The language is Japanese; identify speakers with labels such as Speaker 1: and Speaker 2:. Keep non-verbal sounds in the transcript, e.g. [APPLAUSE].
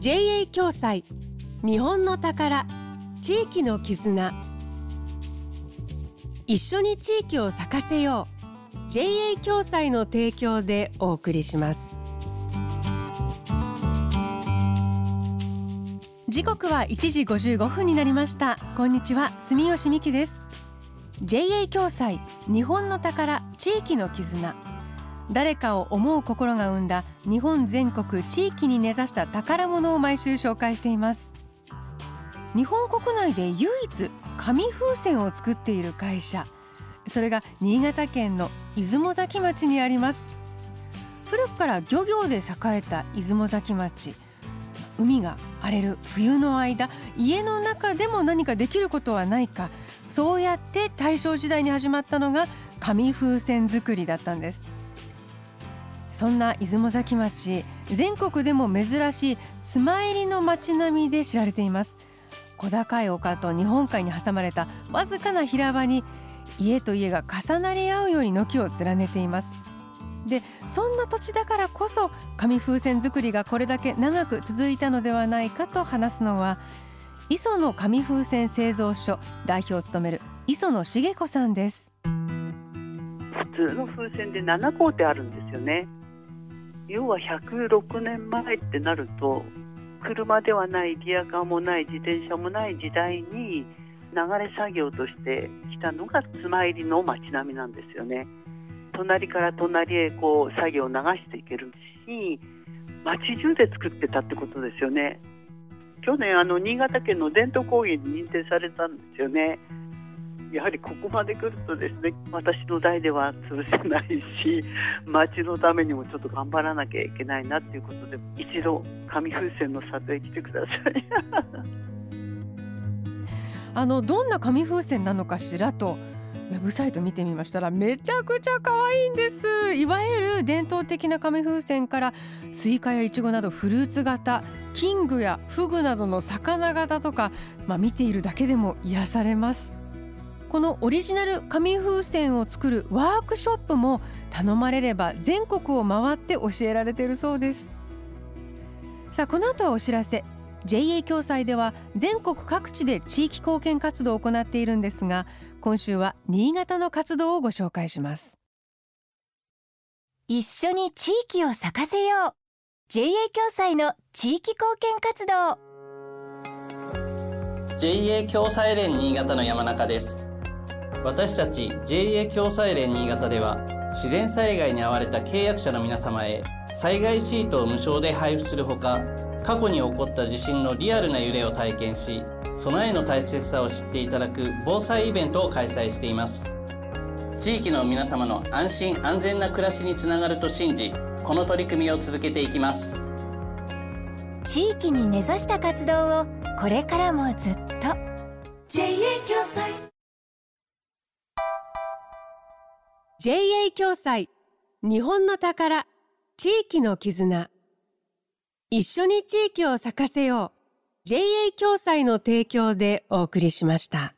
Speaker 1: JA 共済。日本の宝。地域の絆。一緒に地域を咲かせよう。JA 共済の提供でお送りします。時刻は1時55分になりました。こんにちは。住吉美希です。JA 共済。日本の宝。地域の絆。誰かを思う心が生んだ日本全国地域に根ざした宝物を毎週紹介しています。日本国内で唯一紙風船を作っている会社。それが新潟県の出雲崎町にあります。古くから漁業で栄えた出雲崎町。海が荒れる冬の間家の中でも何かできることはないか。そうやって大正時代に始まったのが紙風船作りだったんです。そんな出雲崎町全国でも珍しい妻入りの町並みで知られています。小高い丘と日本海に挟まれたわずかな平場に家と家が重なり合うように軒を連ねています。でそんな土地だからこそ紙風船作りがこれだけ長く続いたのではないかと話すのは磯野紙風船製造所代表を務める磯野茂子さんです。
Speaker 2: 普通の風船で7工程あるんですよね。要は106年前ってなると車ではないリアカーもない自転車もない時代に流れ作業として来たのが妻入りの街並みなんですよね。隣から隣へこう作業を流していけるし街中で作ってたってことですよね。去年あの新潟県の伝統工芸に認定されたんですよね。やはりここまで来るとですね私の代では潰せないし [LAUGHS] 町のためにもちょっと頑張らなきゃいけないなっていうことで一度紙風船の里へ来てください。[LAUGHS]
Speaker 1: あのどんな紙風船なのかしらとウェブサイト見てみましたらめちゃくちゃ可愛いんです。いわゆる伝統的な紙風船からスイカやイチゴなどフルーツ型金魚やフグなどの魚型とか、まあ、見ているだけでも癒されます。このオリジナル紙風船を作るワークショップも頼まれれば全国を回って教えられているそうです。さあこの後はお知らせ。JA 共済では全国各地で地域貢献活動を行っているんですが今週は新潟の活動をご紹介します。
Speaker 3: 一緒に地域を咲かせよう。JA 共済の地域貢献活動。
Speaker 4: JA 共済連新潟の山中です私たち JA 共済連新潟では自然災害に遭われた契約者の皆様へ災害シートを無償で配布するほか過去に起こった地震のリアルな揺れを体験し備えの大切さを知っていただく防災イベントを開催しています。地域の皆様の安心安全な暮らしにつながると信じこの取り組みを続けていきます。
Speaker 3: 地域に根ざした活動をこれからもずっと。JA 共済
Speaker 1: JA 共済。日本の宝。地域の絆。一緒に地域を咲かせよう。JA 共済の提供でお送りしました。